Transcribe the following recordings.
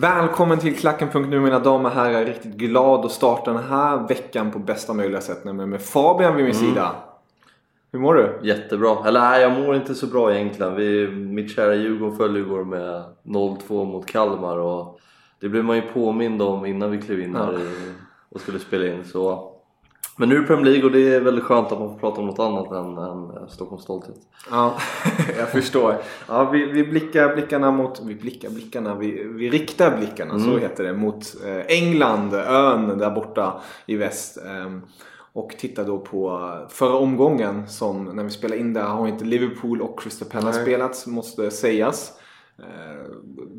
Välkommen till Klacken.nu mina damer och herrar. Riktigt glad att starta den här veckan på bästa möjliga sätt. Nämligen med Fabian vid min sida. Hur mår du? Jättebra. Eller nej, jag mår inte så bra egentligen. Vi, mitt kära Djurgården föll igår med 0-2 mot Kalmar och det blev man ju påmind om innan vi klev in här i, och skulle spela in. Så. Men nu är det Premier League och det är väldigt skönt att man får prata om något annat än, än Stockholms stolthet. Ja, jag förstår. Ja, vi, vi blickar blickarna mot... Vi blickar blickarna. Vi, vi riktar blickarna, så heter det, mot eh, England, ön där borta i väst. Ehm, Och tittar då på förra omgången som när vi spelar in där har inte Liverpool och Crystal Palace Nej. spelat, måste sägas. Eh,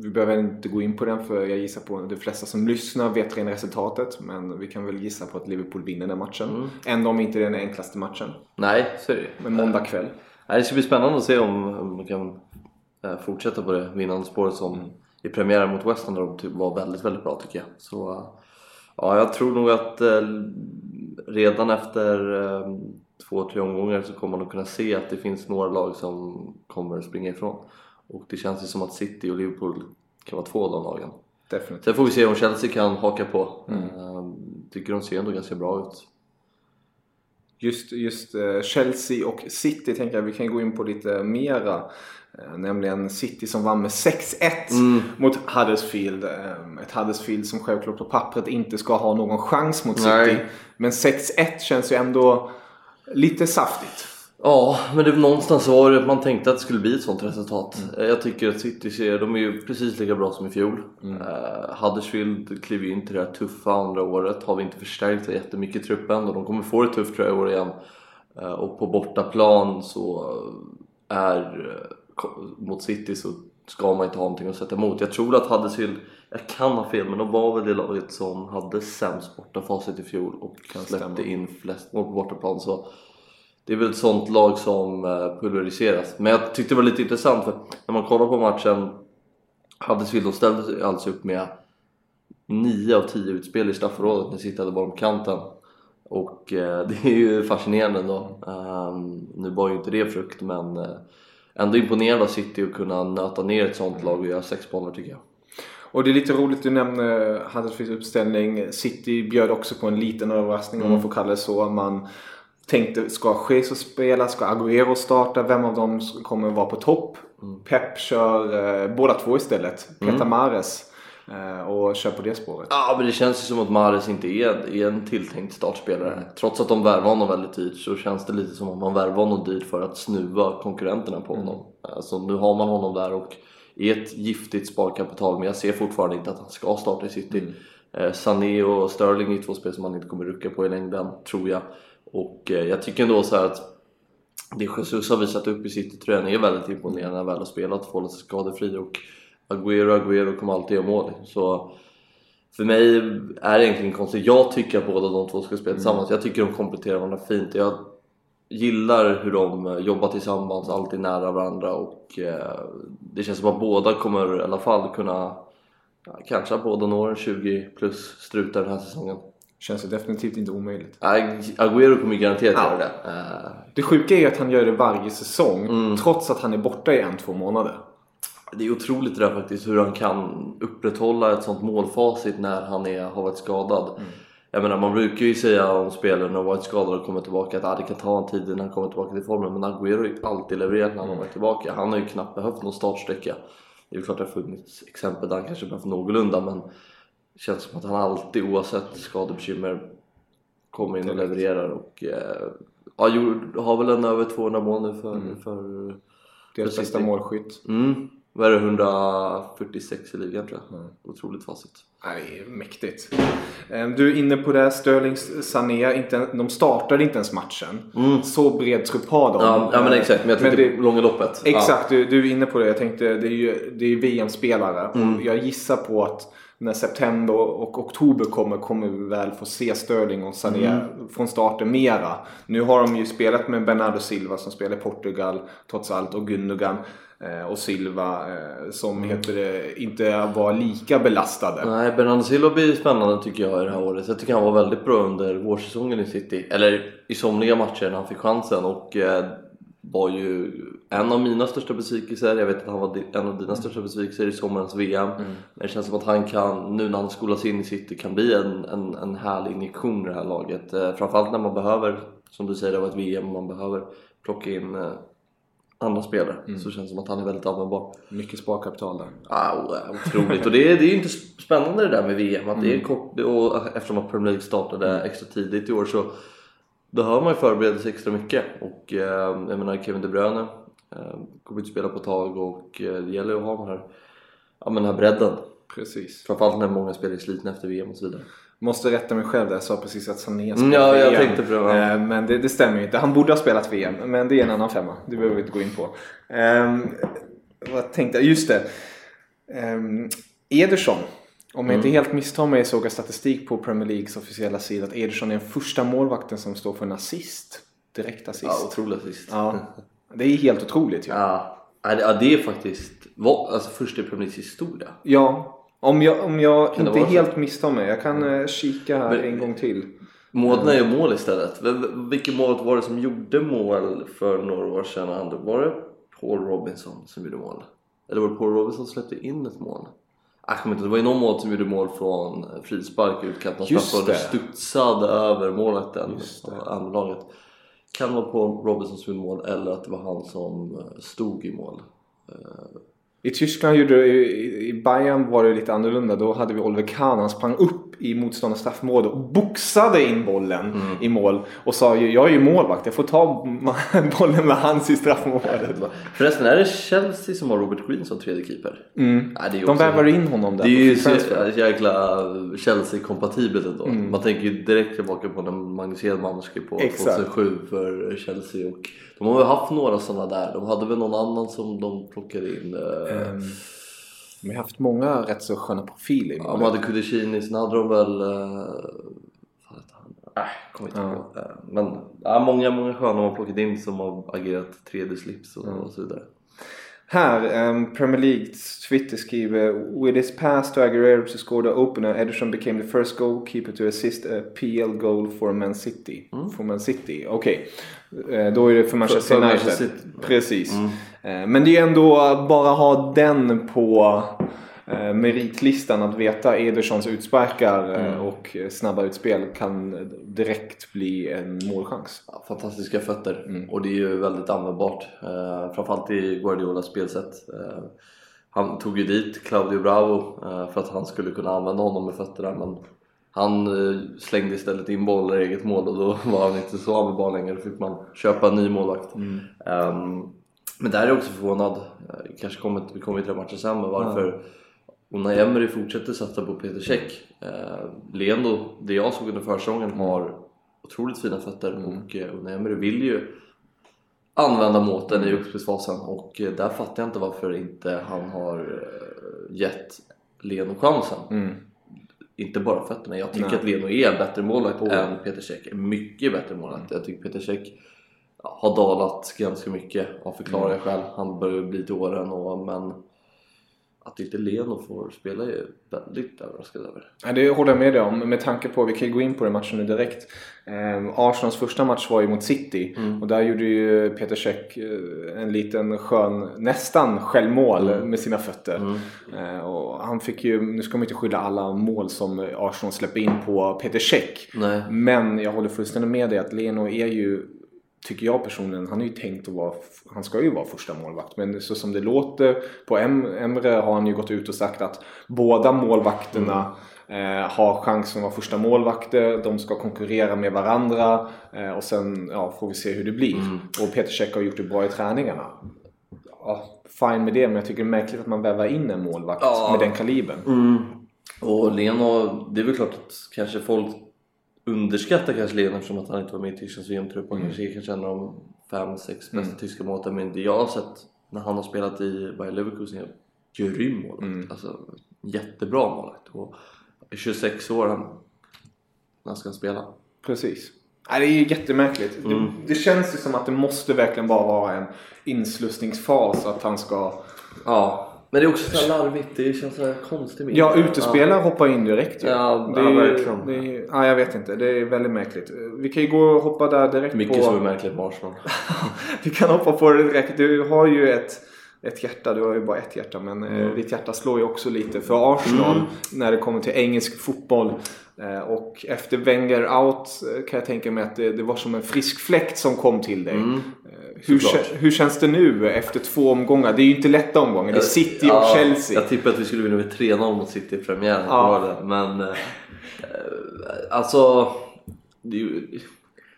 Vi behöver inte gå in på den för jag gissar på att de flesta som lyssnar vet redan resultatet. Men vi kan väl gissa på att Liverpool vinner den matchen. Ändå om inte det är den enklaste matchen. Nej, så är det. Men måndag kväll. Nej, Det ska bli spännande att se om om man kan eh, fortsätta på det vinnande spåret som i premiären mot West Ham där de ty- var väldigt, väldigt bra tycker jag. Så eh, ja, jag tror nog att eh, redan efter eh, två, tre omgångar så kommer man nog kunna se att det finns några lag som kommer springa ifrån. Och det känns ju som att City och Liverpool kan vara två av de lagen. Definitivt. Sen får vi se om Chelsea kan haka på. Eh, tycker de ser ändå ganska bra ut. Just, just eh, Chelsea och City tänker jag vi kan gå in på lite mera. Eh, Nämligen City som vann med 6-1 mot Huddersfield. Eh, Ett Huddersfield som självklart på pappret inte ska ha någon chans mot City. Nej. Men 6-1 känns ju ändå lite saftigt. Ja, men det, någonstans var det att man tänkte att det skulle bli ett sånt resultat. Eh, Jag tycker att City ser, de är ju precis lika bra som i fjol. Eh, Huddersfield kliver ju in till det här tuffa andra året. Har vi inte förstärkt så jättemycket i truppen och de kommer få det tufft tror jag i år igen. Eh, och på bortaplan så är eh, mot City så ska man inte ha någonting att sätta emot. Jag tror att Huddersfield, jag kan ha fel, men de var väl det laget som hade sämst bortafacit i fjol och släppte in flest mål på bortaplan. Så det är väl ett sånt lag som eh, pulveriseras. Men jag tyckte det var lite intressant för när man kollar på matchen Huddersfield de ställde alltså upp med 9 av 10 utspel i straffområdet när City hade bakom kanten. Och eh, det är ju fascinerande ändå. Um, nu var ju inte det frukt men eh, ändå imponerande av City att kunna nöta ner ett sånt lag och göra sex bollar tycker jag. Och det är lite roligt du nämner Huddersfields uppställning. City bjöd också på en liten överraskning om man får kalla det så. Man tänkte, ska Jesus spela? Ska Agüero starta? Vem av dem kommer vara på topp? Pep kör eh, båda två istället. Petar Mares. Eh, och kör på det spåret. Ja men det känns ju som att Mahrez inte är, är en tilltänkt startspelare. Trots att de värvar honom väldigt dyrt så känns det lite som att man värvar honom dyrt för att snuva konkurrenterna på honom. Alltså nu har man honom där och är ett giftigt sparkapital men jag ser fortfarande inte att han ska starta i City. Eh, Sané och Sterling är två spel som man inte kommer rucka på i längden, tror jag. Och eh, jag tycker ändå så att det Jesus har visat upp i City-tröjan är väldigt imponerande när han väl har spelat och hållit sig skadefri och Agüero, Agüero kommer alltid göra mål. Så för mig är det egentligen konstigt. Jag tycker att båda de två ska spela tillsammans. Jag tycker de kompletterar varandra fint. Jag gillar hur de jobbar tillsammans, alltid nära varandra och eh, det känns som att båda kommer i alla fall kunna kanske att båda når 20 plus strutar den här säsongen. Känns ju definitivt inte omöjligt. Ag- Agüero kommer garanterat Ja. göra det. Eh, Det sjuka är att han gör det varje säsong. Mm. Trots att han är borta i en, två månader. Det är otroligt det där faktiskt hur han kan upprätthålla ett sånt målfacit när han är, har varit skadad. Mm. Jag menar man brukar ju säga om spelare har varit skadade och kommer tillbaka att ah, det kan ta en tid innan han kommer tillbaka till formen men Agüero har ju alltid levererat när han har varit tillbaka. Han har ju knappt behövt någon startsträcka. Det är klart det har funnits exempel där han kanske behövt någorlunda men känns som att han alltid oavsett skadebekymmer kommer in och levererar och eh, ja, har väl en över 200 mål nu för, mm. för Deras bästa målskytt. Mm. Vad är det? 146 i ligan tror jag. Mm. Otroligt facit. Nej, mäktigt. Ehm, du är inne på det. Sterling Sané, inte, de startade inte ens matchen. Mm. Så bred trupp har de. Ja, ja men exakt. Men jag tänkte men det, långa loppet. Exakt, ja. du, du är inne på det. Jag tänkte det är ju, det är VM-spelare. Mm. jag gissar på att när september och oktober kommer kommer vi väl få se Sterling och Sané mm. från starten mera. Nu har de ju spelat med Bernardo Silva som spelar i Portugal trots allt och Gundogan eh, och Silva eh, som mm. heter det, inte var lika belastade. Nej, Bernardo Silva blir spännande tycker jag i det här året. Jag tycker han var väldigt bra under vårsäsongen i City. Eller i somliga matcher när han fick chansen och eh, var ju en av mina största besvikelser. Jag vet att han var en av dina största besvikelser i sommarens VM. Mm. Men det känns som att han kan, nu när han skolas in i City, kan bli en, en, en härlig injektion i det här laget. Eh, framförallt när man behöver, som du säger, det var ett VM och man behöver plocka in eh, andra spelare. Mm. Så känns det som att han är väldigt användbar. Mycket sparkapital där. Ah, otroligt. och det är, det är ju inte spännande det där med VM. Att mm. det är mm. kort, och eftersom att Premier League startade mm. extra tidigt i år så behöver man ju förbereda sig extra mycket och eh, jag menar Kevin De Bruyne eh, kommer inte spela på ett tag och eh, det gäller ju att ha den här, ja, men den här bredden. Precis. Framförallt när många spelare är slitna efter VM och så vidare. Måste rätta mig själv där, jag sa precis att Sané spelade mm, ja, jag VM. Tänkte på det, ja. Eh, men det, det, stämmer ju inte. Han borde ha spelat VM, men det är en annan femma. Det behöver vi inte gå in på. Um, vad tänkte jag? Just det. Um, Ederson om jag inte mm. helt misstar mig såg jag statistik på Premier Leagues officiella sida att Ederson är den första målvakten som står för en assist. Direkt assist. Ja, otrolig assist. Ja. Det är helt otroligt ju. Ja. ja, det är faktiskt alltså, först i Premier Leagues historia. Ja, om jag, om jag inte helt misstar mig. Jag kan mm. kika här Men, en gång till. Målen är mål istället. Vilket mål var det som gjorde mål för några år sedan? Var det Paul Robinson som gjorde mål? Eller var det Paul Robinson som släppte in ett mål? Jag kommer inte, det var ju någon mål som gjorde mål från frispark utkant och det studsade över målvakten andra laget. Kan vara på Robinson som gjorde mål eller att det var han som eh, stod i mål. Eh, i Tyskland gjorde i Bayern var det lite annorlunda. Då hade vi Oliver Kahn. Han sprang upp i motståndarens straffområde och boxade in bollen mm. i mål. Och sa jag är ju målvakt, jag får ta bollen med hands i straffområdet. Förresten, är det Chelsea som har Robert Green som tredje keeper? Mm. Nej, De värvar in honom där. Det är ju så jäkla Chelsea-kompatibelt ändå. Mm. Man tänker ju direkt tillbaka på när Magnus Hedman skrev på Exakt. 2007 för Chelsea. Och de har väl haft några sådana där. De hade väl någon annan som de plockade in. Um, de har haft många rätt så sköna profiler. Ja, de hade Kudicini, sen hade de väl... Uh, Äh, kommer inte ihåg. Ja. Men ja, många, många sköna har plockat in som har agerat 3D-slips och, mm. och så vidare. Här, um, Premier Leagues Twitter skriver With his pass to Aguero to score the opener Ederson became the first goalkeeper to assist a PL goal for Man City. Mm. For Man City, okej. Okay. Uh, då är det för Manchester för, för United. Manchester Precis. Mm. Uh, men det är ändå bara ha den på Eh, meritlistan att veta Edersons utsparkar eh, mm. och snabba utspel kan direkt bli en målchans. Fantastiska fötter mm. och det är ju väldigt användbart. Eh, framförallt i Guardiolas spelsätt. Eh, han tog ju dit Claudio Bravo eh, för att han skulle kunna använda honom med fötterna men han eh, slängde istället in bollar i eget mål och då var han inte så användbar längre. Då fick man köpa en ny målvakt. Mm. Um, men där är jag också förvånad, kanske kommer, vi kommer till den matchen sen, men varför mm när Emery fortsätter satsa på Peter Cech eh, Lendo, det jag såg under försäsongen, har otroligt fina fötter mm. och eh, Unai Emery vill ju använda måten i uppspelsfasen och eh, där fattar jag inte varför inte han har eh, gett Leno chansen. Mm. Inte bara fötterna, jag tycker Nej. att Leno är bättre målvakt oh. än Peter Cech. Mycket bättre målvakt. Jag tycker Peter Cech har dalat ganska mycket av förklarliga mm. skäl. Han börjar bli till åren och, men att inte Leno får spela är väldigt överraskad över. Ja, det håller jag med dig om. Med tanke på, vi kan ju gå in på den matchen nu direkt. Eh, Arsenals första match var ju mot City. Mm. Och där gjorde ju Peter Cech eh, en liten skön, nästan självmål Mm. med sina fötter. Eh, och han fick ju, nu ska man inte skylla alla mål som Arsenal släpper in på Peter Cech. Nej. Men jag håller fullständigt med dig att Leno är ju Tycker jag personligen, han är ju tänkt att vara, han ska ju vara första målvakt. Men så som det låter på em, Emre har han ju gått ut och sagt att båda målvakterna eh, har chansen att vara första målvakter. De ska konkurrera med varandra. Eh, och sen ja, får vi se hur det blir. Och Peter Cech har gjort det bra i träningarna. Ja, fine med det, men jag tycker det är märkligt att man vävar in en målvakt Ja. med den kalibern. Mm. Och Leno, det är väl klart att kanske folk underskattar kanske Leno eftersom att han inte var med i Tysklands VM-trupp. Han kanske är en av de fem, sex bästa tyska målvakterna. Men det jag har sett när han har spelat i Bayer Leverkusen är grym målvakt. Alltså jättebra målvakt. Och är 26 år, han, när ska han spela? Precis. Det är ju jättemärkligt. Det, det känns ju som att det måste verkligen bara vara en inslussningsfas att han ska... Ja, men det är också så larvigt. Det känns så här konstigt med Ja, utespelare hoppar in direkt ju. Ja, det ja, är, verkligen. Det är, ja, jag vet inte. Det är väldigt märkligt. Vi kan ju gå och hoppa där direkt Mycket på... som är märkligt med Arsenal. Vi kan hoppa på det direkt. Du har ju ett, ett hjärta. Du har ju bara ett hjärta. Men eh, Mm. ditt hjärta slår ju också lite för Arsenal när det kommer till engelsk fotboll. Eh, och efter Wenger out eh, kan jag tänka mig att det, det var som en frisk fläkt som kom till dig. Mm. Eh, Hur, hur känns det nu efter två omgångar? Det är ju inte lätta omgångar. Det är City och Ja, Chelsea. Jag tippade att vi skulle vinna med 3-0 mot City i premiären. Ja. Men eh, alltså det,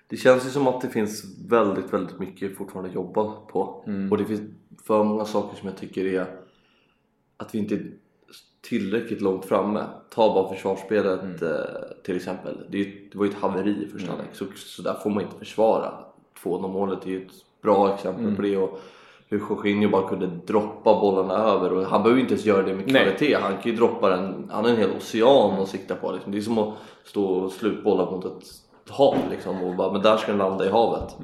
det känns ju som att det finns väldigt, väldigt mycket fortfarande att jobba på. Och det finns för många saker som jag tycker är att vi inte är tillräckligt långt framme. Ta bara försvarsspelet eh, till exempel. Det, var ju ett haveri i första halvlek. Så, så där får man inte försvara. 2-0 målet är ju ett bra exempel på det. Och hur Jorginho bara kunde droppa bollarna över. Och han behöver ju inte ens göra det med Nej. kvalitet. Han kan ju droppa den. Han har en hel ocean att sikta på. Liksom. Det är som att stå och slutbolla mot ett hav liksom. Och bara, men där ska den landa i havet.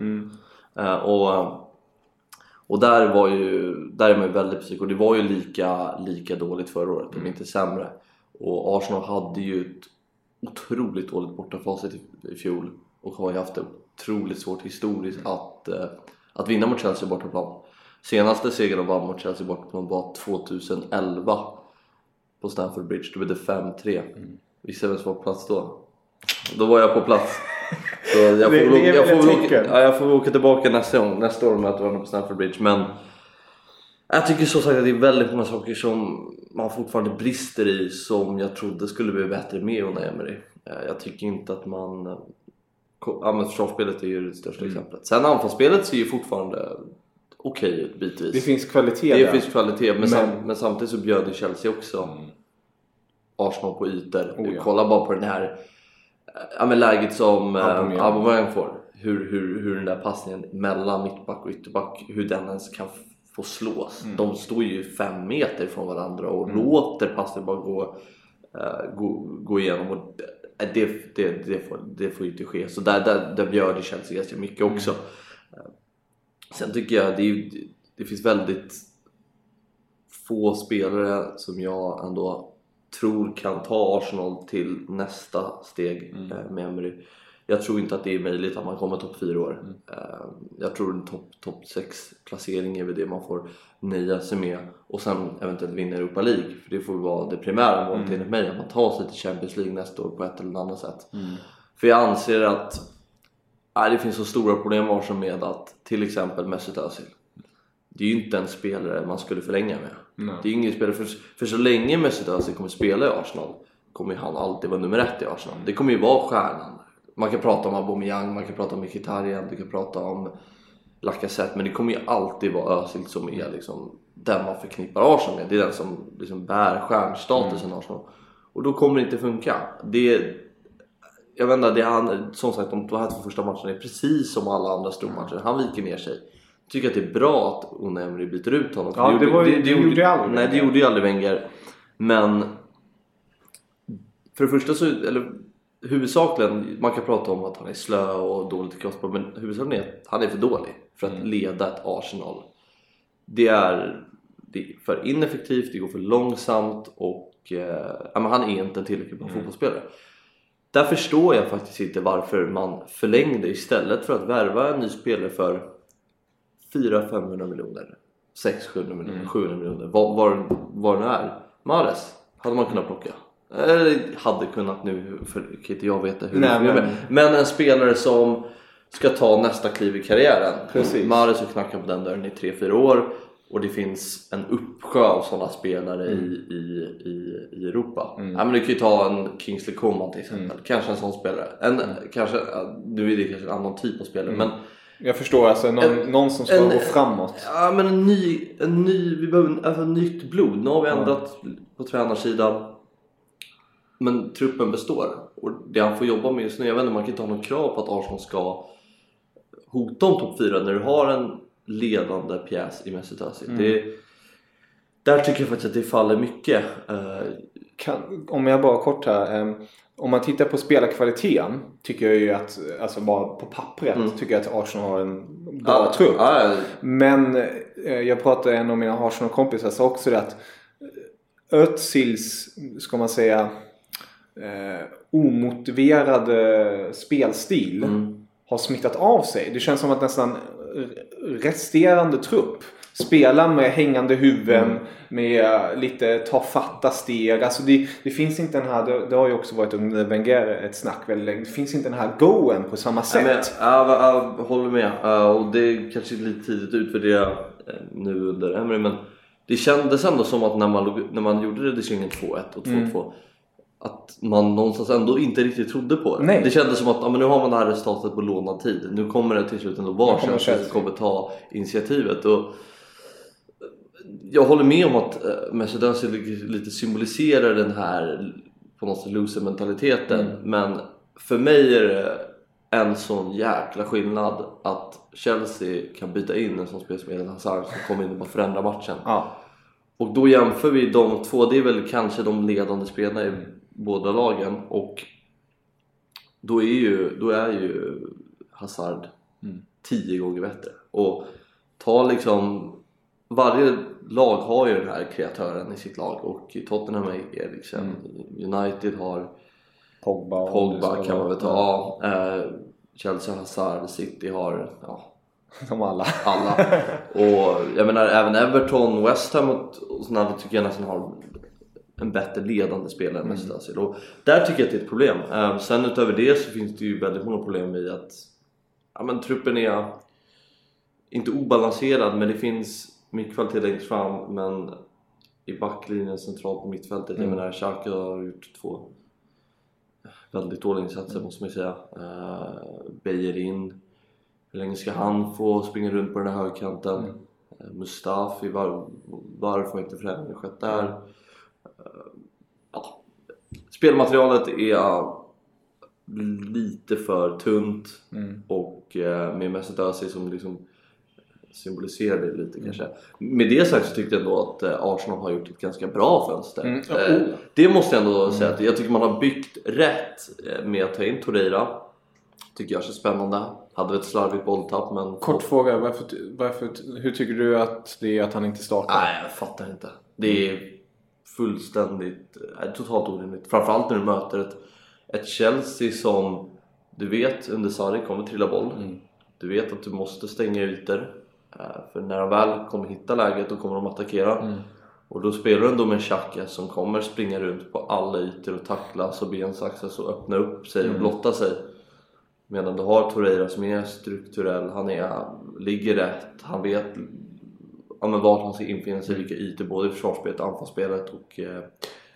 Eh, och och där var ju, där är man ju väldigt besviken och det var ju lika, lika dåligt förra året, om inte sämre. Och Arsenal hade ju ett otroligt dåligt bortafacit i, i fjol och har ju haft det otroligt svårt historiskt att, eh, att vinna mot Chelsea bortaplan. Senaste segern de vann mot Chelsea bortaplan var 2011 på Stamford Bridge, då blev det 5-3. Gissa vem som var på plats då? Då var jag på plats. Så jag får, väl jag får, väl åka, ja, jag får åka tillbaka nästa gång, nästa år och möta varandra på Stamford Bridge. Men jag tycker så sagt att det är väldigt många saker som man fortfarande brister i som jag trodde skulle bli bättre med Unai Emery. Eh, Jag tycker inte att man... Ja men försvarsspelet är ju det största Mm. exemplet. Sen anfallsspelet ser ju fortfarande okej ut bitvis. Det finns kvalitet Det där. finns kvalitet men, sam, Men- men samtidigt så bjöd ju Chelsea också Arsenal på ytor. Oh, ja. Kolla bara på den här ja, men läget som eh, Aubameyang. Får. Hur, hur, hur den där passningen mellan mittback och ytterback, hur den ens kan få slås. Mm. De står ju fem meter från varandra och låter passningen bara gå, eh, gå, gå igenom. Och det, det, det, det, får, det får ju inte ske. Så där, där, där bjöd ju Chelsea ganska mycket också. Mm. Sen tycker jag det, är, det finns väldigt få spelare som jag ändå tror kan ta Arsenal till nästa steg eh, med Emery. Jag tror inte att det är möjligt att man kommer topp 4 år. Eh, Jag tror en topp top 6 placering är väl det man får nöja sig med och sen eventuellt vinna Europa League. För det får vara det primära målet enligt mig, att man tar sig till Champions League nästa år på ett eller annat sätt. För jag anser att nej, det finns så stora problem med Arsenal med att till exempel Mesut Özil det är ju inte en spelare man skulle förlänga med. Det är ingen spelare, för, för så länge Mesut Özil kommer spela i Arsenal kommer han alltid vara nummer ett i Arsenal. Det kommer ju vara stjärnan. Man kan prata om Aubameyang, man kan prata om Mkhitaryan, du kan prata om Lacazette men det kommer ju alltid vara Özil som är liksom den man förknippar Arsenal med. Det är den som liksom bär stjärnstatusen Arsenal. Och då kommer det inte funka. Det, jag vet inte, det är han, som sagt de här två första matcherna är precis som alla andra stormatcher. Han viker ner sig. Tycker att det är bra att Unai Emery byter ut honom. Ja, det var ju- det gjorde ju aldrig Nej, det gjorde ju aldrig Wenger. Men för det första så, eller huvudsakligen, man kan prata om att han är slö och dåligt i crossbar men huvudsakligen är att han är för dålig för att Mm. leda ett Arsenal. Det är det är för ineffektivt, det går för långsamt och eh, han är inte en tillräckligt bra Mm. fotbollsspelare. Där förstår jag faktiskt inte varför man förlängde istället för att värva en ny spelare för 400-500 miljoner 600 miljoner, Mm. 700 miljoner, vad, vad, vad den är. Mares hade man kunnat plocka. Eller hade kunnat nu, för kan inte jag veta hur Nej, men- men... en spelare som ska ta nästa kliv i karriären. Precis. Mares har knackat på den dörren i 3-4 år och det finns en uppsjö av sådana spelare i, i, i, i Europa. Ja, men du kan ju ta en Kingsley Coman till exempel, kanske en sån spelare. En, kanske, ja, nu är det kanske en annan typ av spelare men Jag förstår alltså någon, En- någon som ska en- gå framåt. Ja men en ny, en ny vi behöver en, alltså, nytt blod. Nu har vi ändrat på tränarsidan. Men truppen består. Och det han får jobba med just nu, jag vet inte, man kan inte ha någon krav på att Arsenal ska hota om topp 4 när du har en ledande pjäs i Mesut Özil. Det, där tycker jag faktiskt att det faller mycket. Eh, Kan, om jag bara kort här. ehm, om man tittar på spelarkvaliteten tycker jag ju att, alltså bara på pappret, tycker jag att Arsenal har en bra ja, trupp. ja, Men eh, jag pratade med en av mina Arsenal-kompisar sa också det att Özils, ska man säga, eh, omotiverade spelstil har smittat av sig. Det känns som att nästan resterande trupp spelar med hängande huvuden, med lite ta fatta steg. Alltså det, det finns inte den här, det, det har ju också varit under Wenger ett snack väldigt länge. Det finns inte den här goen på samma sätt. Ja, men, ja, ja, jag håller med. Och det är kanske lite tidigt att utvärdera eh, nu under Emery men det kändes ändå som att när man, när man gjorde redigeringen 2-1 och 2-2 att man någonstans ändå inte riktigt trodde på det. Nej. Det kändes som att ja, men nu har man det här resultatet på lånad tid. Nu kommer det till slut ändå vara Chelsea som kommer ta initiativet. Och jag håller med om att eh, Mesut Özil lite symboliserar den här på något sätt loser-mentaliteten. Men för mig är det en sån jäkla skillnad att Chelsea kan byta in en sån spelare som Eden Hazard som kommer in och bara förändrar matchen. Ja. Och då jämför vi de två, det är väl kanske de ledande spelarna i båda lagen och då är ju, då är ju Hazard tio gånger bättre. Och ta liksom, varje lag har ju den här kreatören i sitt lag och i Tottenham är Eriksen, United har Pogba. Pogba kan man väl ta, eh, Chelsea Hazard, City har ja, Som alla. alla. Och jag menar även Everton, West Ham och, och sådana tycker jag nästan har en bättre ledande spelare än Mesut Özil. Och där tycker jag att det är ett problem. Eh, sen utöver det så finns det ju väldigt många problem i att ja, men truppen är inte obalanserad men det finns mycket kvalitet längst fram men i backlinjen centralt på mittfältet, jag menar Xhaka har gjort två väldigt dåliga insatser måste man ju säga. Uh, Bejerin hur länge ska han få springa runt på den här högerkanten? Eh, Mustafi, var, varför har inte förändringen skett där? Ja. Spelmaterialet är lite för tunt och eh, med Mesut Özil som liksom symboliserar det lite kanske. Med det sagt så tyckte jag ändå att eh, Arsenal har gjort ett ganska bra fönster. Mm, oh. Det måste jag ändå säga att jag tycker man har byggt rätt med att ta in Torreira. Tycker jag känns spännande. Hade ett slarvigt bolltapp men... Kort fråga. Varför, varför, hur tycker du att det är att han inte startar? Nej, jag fattar inte. Det är fullständigt, äh, totalt orimligt. Framförallt när du möter ett, ett Chelsea som du vet under Sarri kommer trilla boll. Du vet att du måste stänga ytor. Eh, För när de väl kommer hitta läget då kommer de attackera. Och då spelar du ändå med Xhaka som kommer springa runt på alla ytor och tacklas och bensaxas och öppna upp sig och blotta sig. Medan du har Torreira som är strukturell, han är, ligger rätt, han vet ja, men vart han ska infinna sig, vilka ytor både i försvarsspelet och anfallsspelet och eh,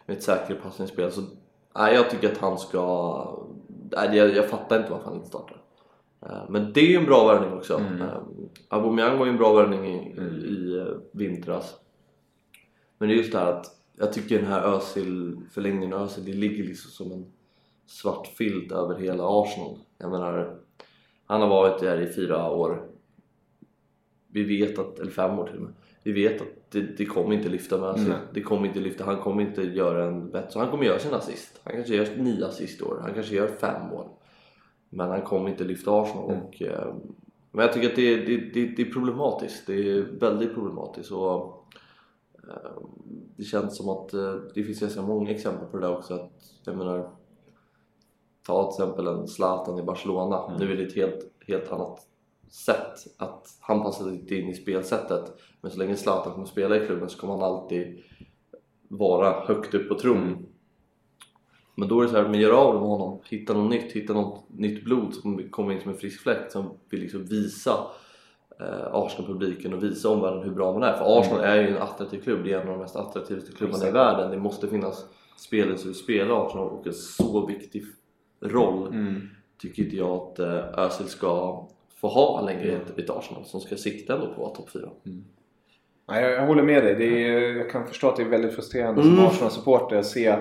med ett säkert passningsspel. Så nej, jag tycker att han ska... Nej, jag, jag fattar inte varför han inte startar. Eh, men det är ju en bra värvning också. Eh, Aubameyang var ju en bra värvning i, i eh, vintras. Men det är just det här att jag tycker den här Özil, förlängningen av Özil, det ligger liksom som en svart filt över hela Arsenal. Jag menar, han har varit där i fyra år. Vi vet att, eller fem år till och med. Vi vet att det, det kommer inte lyfta med Özil. Nej. Det kommer inte lyfta, han kommer inte göra en bättre, så han kommer göra sin assist. Han kanske gör nio assist i år, han kanske gör fem mål. Men han kommer inte lyfta Arsenal. Och, eh, men jag tycker att det, det, det, det är problematiskt. Det är väldigt problematiskt. Och Eh, det känns som att eh, det finns ganska många exempel på det där också. Att, jag menar, ta till exempel en Zlatan i Barcelona. Mm. Nu är det ett helt, helt annat sätt. Att han passar inte in i spelsättet. Men så länge Zlatan kommer spela i klubben så kommer han alltid vara högt upp på tron. Mm. Men då är det så här, men gör av med honom, hitta något nytt, hitta något nytt blod som kommer in som en frisk fläkt som vill liksom visa eh, Arsenal-publiken och visa omvärlden hur bra man är. För Arsenal är ju en attraktiv klubb, det är en av de mest attraktivaste klubbarna i världen. Det måste finnas spelare som vill spela Arsenal och en så viktig roll Mm. tycker inte jag att eh, Özil ska få ha längre i ett, ett Arsenal som ska sikta ändå på att vara topp 4. Ja, jag, jag håller med dig. Det är, jag kan förstå att det är väldigt frustrerande Mm. som Arsenal-supporter att se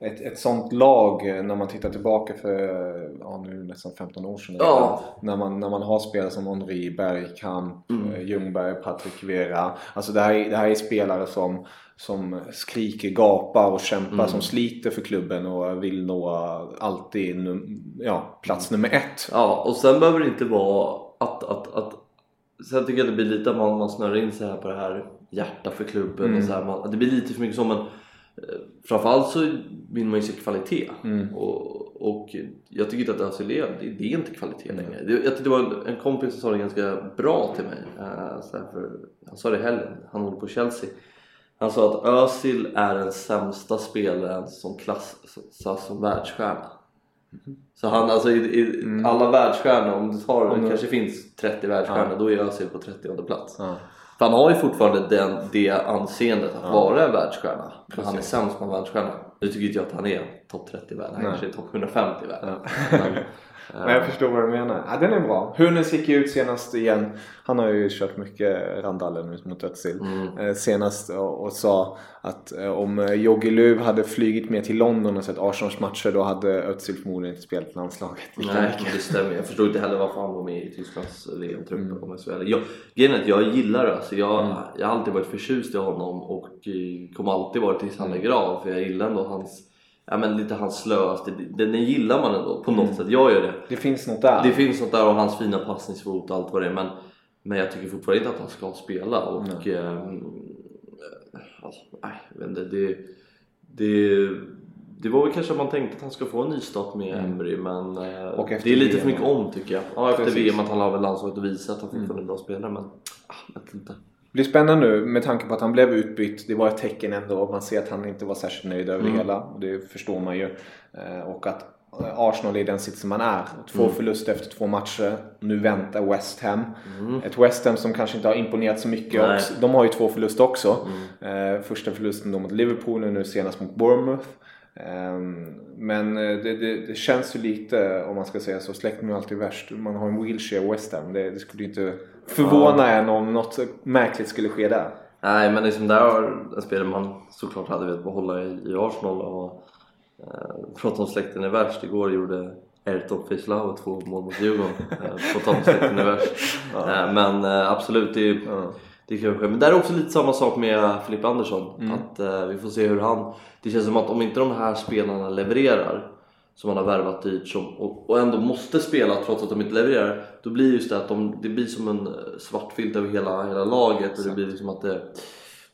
ett, ett sånt lag eh, när man tittar tillbaka för ja, nu nästan 15 år sedan. Ja. När, man, när man har spelare som Henri, Bergkamp, Mm. eh, Ljungberg, Patrik Vera. Alltså det här, är- det här är spelare som, som skriker, gapar och kämpar. Mm. Som sliter för klubben och vill nå alltid ja, plats nummer ett. Ja, och sen behöver det inte vara att, att, att Sen tycker jag det blir lite att man, man snurrar in sig här på det här hjärta för klubben Mm. och så här, man, det blir lite för mycket som en eh, Framförallt så vill man ju se kvalitet Mm. och, och jag tycker inte att Özil är, det, det är inte kvalitet längre. Det, jag tyckte det var en, en kompis som sa det ganska bra till mig. eh, så för, han sa det i helgen, han håller på Chelsea. Han sa att Özil är den sämsta spelaren som klassas som världsstjärna. Så han, alltså i, i alla världsstjärnor, om du tar, det kanske finns 30 världsstjärnor, då är Özil på 30 plats. Ja. För han har ju fortfarande den, det anseendet att vara en världsstjärna. Men han är sämst som världsstjärna. Nu tycker inte jag att han är topp 30 i världen, han kanske är topp 150 i världen. Men, Men jag förstår vad du menar. Ja, den är bra. Hunes gick ju ut senast igen. Han har ju kört mycket randaller nu mot Özil. Mm. Eh, senast och, sa att eh, om eh, Jogi Löw hade flugit med till London och sett Arsenals matcher då hade Özil förmodligen inte spelat landslaget. Nej, det stämmer. Jag förstår inte heller varför han var med i Tysklands VM-trupp Mm. om jag ska. Jag, grejen är att jag gillar Özil. Jag, jag har alltid varit förtjust i honom och eh, kommer alltid vara tills han lägger av. För jag gillar ändå hans, ja men lite hans slöaste, den, den gillar man ändå på något Mm. sätt. Jag gör det. Det finns något där. Det finns något där och hans fina passningsfot och allt vad det är men, men jag tycker fortfarande inte att han ska spela och ehm, ja, nej, jag vet inte, det, det, det var väl kanske att man tänkte att han ska få en nystart med Emery men eh, Mm. Det är lite för mycket om tycker jag. Ja, efter Precis. Mm. VM att han har väl landslaget och visa att han fortfarande är en bra spelare men ah, jag vet inte. Det blir spännande nu med tanke på att han blev utbytt. Det var ett tecken ändå. Man ser att han inte var särskilt nöjd över det hela. Och det förstår man ju. Eh, Och att eh, Arsenal är i den sitsen man är. Två förluster efter två matcher. Nu väntar West Ham. Ett West Ham som kanske inte har imponerat så mycket. Också. De har ju två förluster också. Eh, Första förlusten då mot Liverpool och nu senast mot Bournemouth. Ehm, Men eh, det, det, det känns ju lite, om man ska säga så, släkten är alltid värst. Man har en wheelchair West Ham. Det, det skulle ju inte förvåna en om något märkligt skulle ske där. Nej men liksom där har en spelare man såklart hade velat behålla i, i Arsenal och eh, prata om släkten är värst. Igår gjorde Ayrton Fischlau två mål mot Djurgården eh, på tal om släkten är värst. Eh, men eh, absolut, det, är- Ja. Det kan ske. Men där är också lite samma sak med Filip Andersson. Mm. Att eh, vi får se hur han... Det känns som att om inte de här spelarna levererar som man har värvat dyrt som, och, och ändå måste spela trots att de inte levererar då blir just det att de, det blir som en eh, svart filt över hela, hela laget och det blir liksom att det,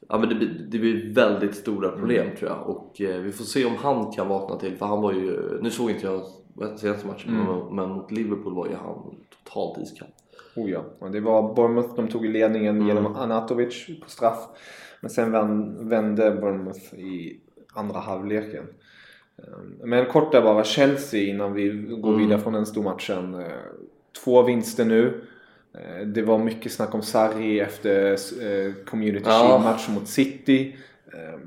ja, men det, blir, det blir väldigt stora problem tror jag och eh, vi får se om han kan vakna till för han var ju, nu såg inte jag senaste matchen men, men mot Liverpool var ju han totalt iskall. Oh ja. Och det var Bournemouth, de tog ledningen genom Anatovic på straff. Men sen vände Bournemouth i andra halvleken. Eh, Men kort där bara, Chelsea innan vi går vidare från den stormatchen. Eh, Två vinster nu. Eh, Det var mycket snack om Sarri efter eh, Community Ja. Shield-match mot City. Eh,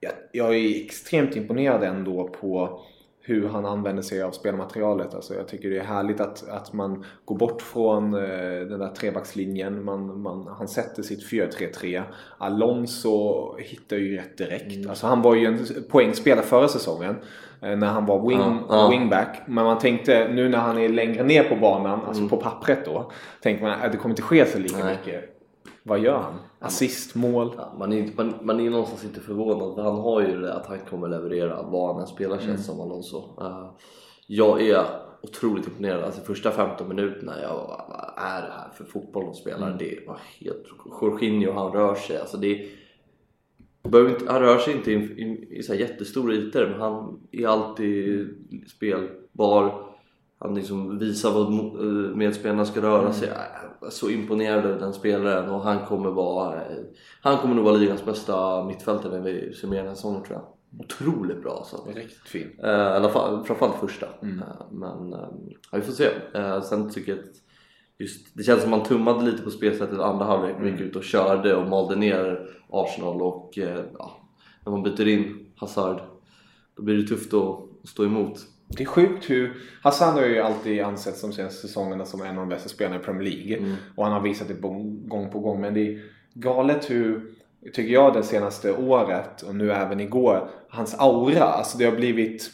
jag, jag är extremt imponerad ändå på hur han använder sig av spelmaterialet. Alltså jag tycker det är härligt att, att man går bort från eh, den där trebackslinjen. Man, man, han sätter sitt 4-3-3. Alonso hittar ju rätt direkt. Alltså han var ju en poängspelare förra säsongen. eh, När han var wing, Ja, ja. wingback. Men man tänkte nu när han är längre ner på banan, alltså på pappret då. Tänker man att det kommer inte ske så lika Nej. mycket. Vad gör han? Assist, mål. Ja, man, är, man, man är någonstans inte förvånad för han har ju det att han kommer leverera vad han än spelar känns som Alonso. Uh, jag är otroligt imponerad. Alltså första 15 minuterna, jag är det här för fotboll de spelar? Det var helt... Jorginho han rör sig. Alltså det, inte, han rör sig inte i, i, i så jättestora ytor men han är alltid spelbar. Han liksom visar vad eh, medspelarna ska röra sig. Är så imponerad över den spelaren och han kommer vara Han kommer nog vara ligans bästa mittfältare när vi summerar den säsongen tror jag. Otroligt bra alltså. Riktigt fin. Eh, I alla fall, framförallt första. Mm. Eh, Men ja, vi får se. Sen tycker jag att just, det känns som man tummade lite på spelsättet andra halvlek. Mm. gick ut och körde och malde ner Arsenal och ja, när man byter in Hazard då blir det tufft att stå emot. Det är sjukt hur... Hassan har ju alltid ansett de senaste säsongerna som en av de bästa spelarna i Premier League. Mm. Och han har visat det gång på gång. Men det är galet hur, tycker jag, det senaste året och nu även igår, hans aura. Alltså det har blivit...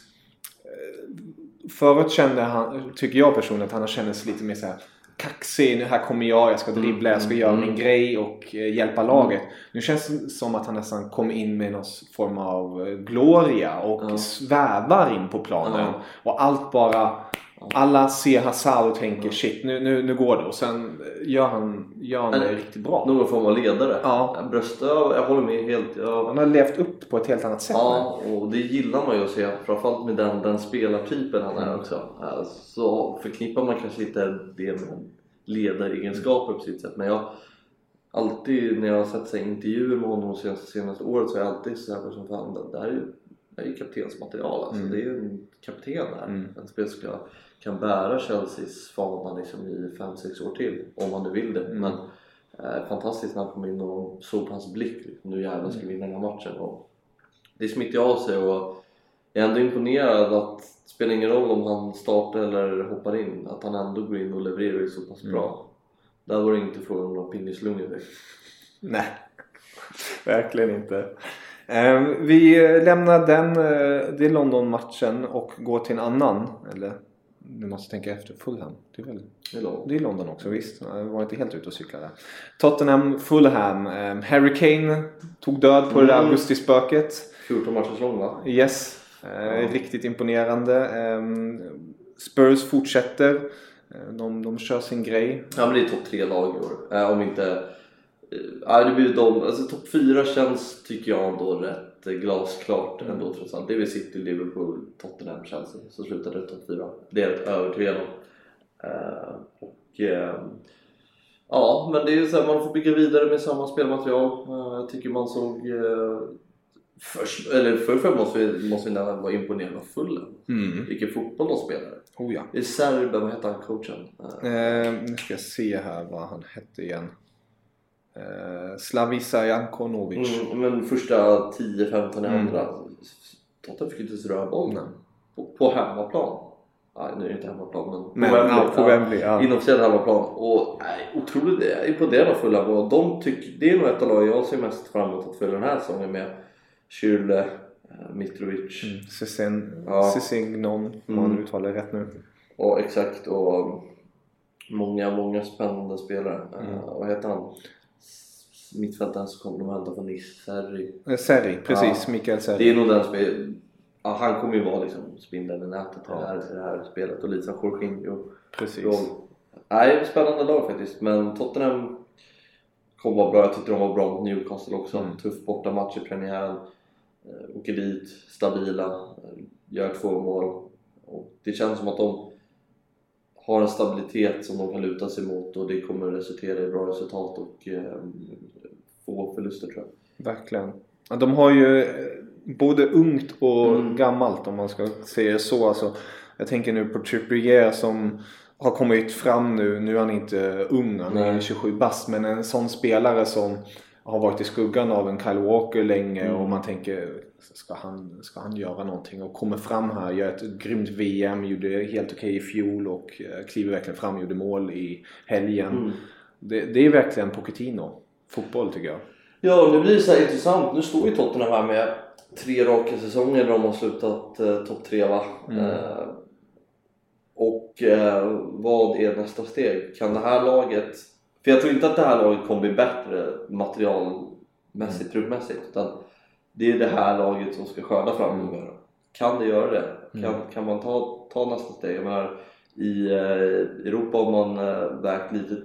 eh, Förut kände han, tycker jag personligen, att han har känts lite mer så här kaxig. Nu här kommer jag, jag ska dribbla, jag ska göra mm. min grej och eh, hjälpa laget. Nu känns det som att han nästan kom in med någon form av eh, gloria och svävar in på planen. Och allt bara... Alla ser Hazard och tänker shit nu, nu, nu går det. Och sen gör han, gör han det riktigt bra. Någon form av ledare. Ja. Bröst, jag, håller med helt. Jag, Han har levt upp på ett helt annat sätt Ja, och det gillar man ju att se. Framförallt med den, den spelartypen han Mm. är också. Eh, Så förknippar man kanske inte det med ledaregenskaper på sitt sätt. Men jag alltid när jag har sett så här, intervjuer med honom senaste, senaste året så har jag alltid här som fan, det där är ju, det är ju kaptensmaterial alltså. Mm. Det är ju en kapten här. Mm. En spelare kan bära Chelseas fana liksom i 5-6 år till om han nu vill det. Mm. Men eh, fantastiskt när han kom in och såg på hans blick. Liksom, nu jävlar ska vi vinna den här matchen. Och det smittar av sig och jag är ändå imponerad att det spelar ingen roll om han startar eller hoppar in, att han ändå går in och levererar så pass Mm. bra. Där var det inte frågan om några pingislungor direkt. Nej, verkligen inte. Eh, vi lämnar den, eh, det är London-matchen och går till en annan. Eller, nu måste tänka efter. Fulham. Det är väl Det är långt. Det är London också, visst. Jag var inte helt ute och cyklade. Tottenham, Fulham. Eh, Harry Kane tog död på det där Mm. augustispöket. 14 matchers lång va? Yes. Eh, Ja. Riktigt imponerande. Eh, Spurs fortsätter. Eh, de, de kör sin grej. Ja men det är topp tre lag i år. Eh, om inte... Eh, ja, det blir de, alltså topp fyra känns tycker jag ändå rätt glasklart ändå trots allt. Det är väl City, Liverpool, Tottenham, Chelsea. Så slutar det topp fyra. Det är jag rätt övertygad om. Eh, och... Eh, ja men det är så här, man får bygga vidare med samma spelmaterial. Eh, jag tycker man såg... Först, eller för för måste vi, måste vi nämna vara imponerad av Fulham. Mm. Vilken fotboll de spelar. Oh ja. Är serben, vad heter han coachen? Eh, nu ska jag se här vad han hette igen. Eh, Slavisa Jankonovic. Mm, men första 10-15 i Mm. andra. Tottenham fick inte ens röra bollen. På, på hemmaplan. Nej, nu är det inte hemmaplan men på Men, ja, på Wembley, ja. Inofficiell hemmaplan. Och nej, otroligt imponerad av Fulham. Och de tycker, det är nog ett av lagen jag ser mest fram emot att följa den här säsongen med. Kyrle, eh, Mitrovic. Mm. Cesen, Ja. Om Mm. man uttalar det rätt nu. Och exakt och många, många spännande spelare. Mm. Eh, vad heter han? Mittfältaren som kommer de hämta från Nice, Serri. Eh, Serri, precis. Ja. Mikael Serri. Det är nog den som är, ja, han kommer ju vara liksom spindeln i nätet i det, här, i det här spelet och lite som Jorginho Precis. roll. Nej, spännande lag faktiskt men Tottenham kommer vara bra. Jag tyckte de var bra mot Newcastle också. Mm. Tuff bortamatch i premiären. Eh, åker dit, stabila, eh, gör två mål. Och det känns som att de har en stabilitet som de kan luta sig mot och det kommer resultera i bra resultat och eh, få förluster tror jag. Verkligen. Ja, De har ju eh, både ungt och Mm. gammalt om man ska säga så. Alltså, jag tänker nu på Trippier som har kommit fram nu. Nu är han inte ung, han är Nej. 27 bast. Men en sån spelare som har varit i skuggan av en Kyle Walker länge Mm. och man tänker ska han, ska han göra någonting? Och kommer fram här, gör ett grymt VM, gjorde helt okej i fjol och eh, kliver verkligen fram, gjorde mål i helgen. Mm. Det, det är verkligen Pochettino fotboll tycker jag. Ja, nu blir det så intressant. Nu står ju Tottenham här med tre raka säsonger där de har slutat eh, topp tre va? Mm. Eh, och eh, vad är nästa steg? Kan det här laget... För jag tror inte att det här laget kommer bli bättre materialmässigt, truppmässigt. Utan det är det här laget som ska skörda framgångar. Kan det göra det? Kan, kan man ta, ta nästa steg? Jag menar, i eh, Europa har man eh, vägt lite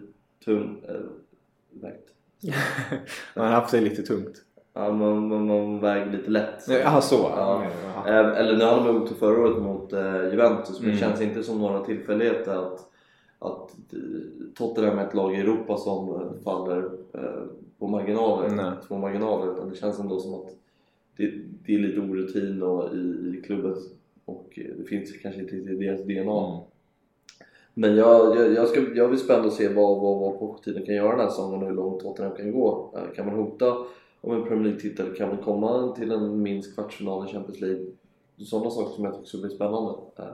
tungt... Eh, vägt Man har haft det lite tungt. Ja, man, man, man väger lite lätt. Jaha, så. Ja. Ja. Eh, Eller nu hade de otur förra året mot eh, Juventus men Mm. det känns inte som några tillfälligheter att, att eh, Tottenham är ett lag i Europa som faller eh, på marginaler, Nej. små marginaler utan det känns ändå som att det, det är lite orutin och i, i klubben och det finns kanske inte i deras DNA. Mm. Men jag, jag, jag, ska, jag vill spänd att se vad, vad, vad Pochettino kan göra den här säsongen och hur långt Tottenham kan gå. Eh, Kan man hota om en Premier League-titel? Kan man komma till en minst kvartsfinal i Champions League? Sådana saker som jag tycker skulle bli spännande. Eh,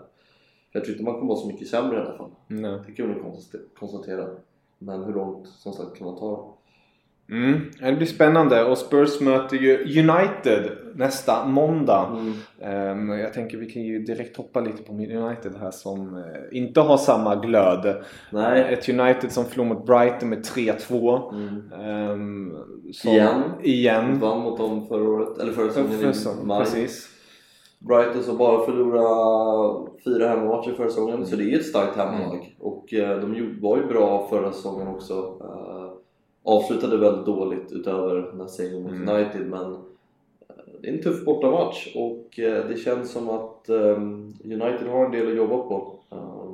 Jag tror inte man kommer vara så mycket sämre i alla fall. Nej. Det kan konst- konstatera. Men hur långt som sagt kan man ta? Mm. Det blir spännande och Spurs möter ju United nästa måndag. Mm. Ehm, jag tänker vi kan ju direkt hoppa lite på United här som eh, inte har samma glöd. Nej. Ett United som förlorade mot Brighton med 3-2. Mm. Som- Igen. Igen. Vann mot dem förra året, eller förra säsongen i maj. Precis. Brighton som bara förlorade fyra hemmamatcher förra säsongen, så det är ett starkt Mm. hemmalag. Och eh, de var ju bra förra säsongen också. Eh, avslutade väldigt dåligt utöver den här segern mot Mm. United, men eh, det är en tuff bortamatch och eh, det känns som att eh, United har en del att jobba på. Eh,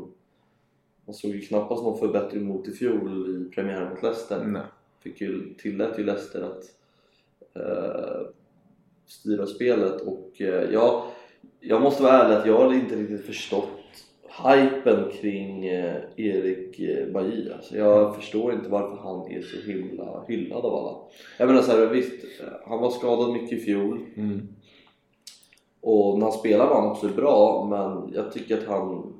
man såg ju knappast någon förbättring mot i fjol i premiären mot Leicester Nej. fick ju, tillät ju Leicester att eh, styra spelet och eh, jag, jag måste vara ärlig att jag hade inte riktigt förstått hypen kring eh, Erik eh, Bailly. Alltså jag förstår inte varför han är så himla hyllad av alla. Jag menar så här, visst, han var skadad mycket i fjol Mm. och när han spelar var han också bra men jag tycker att han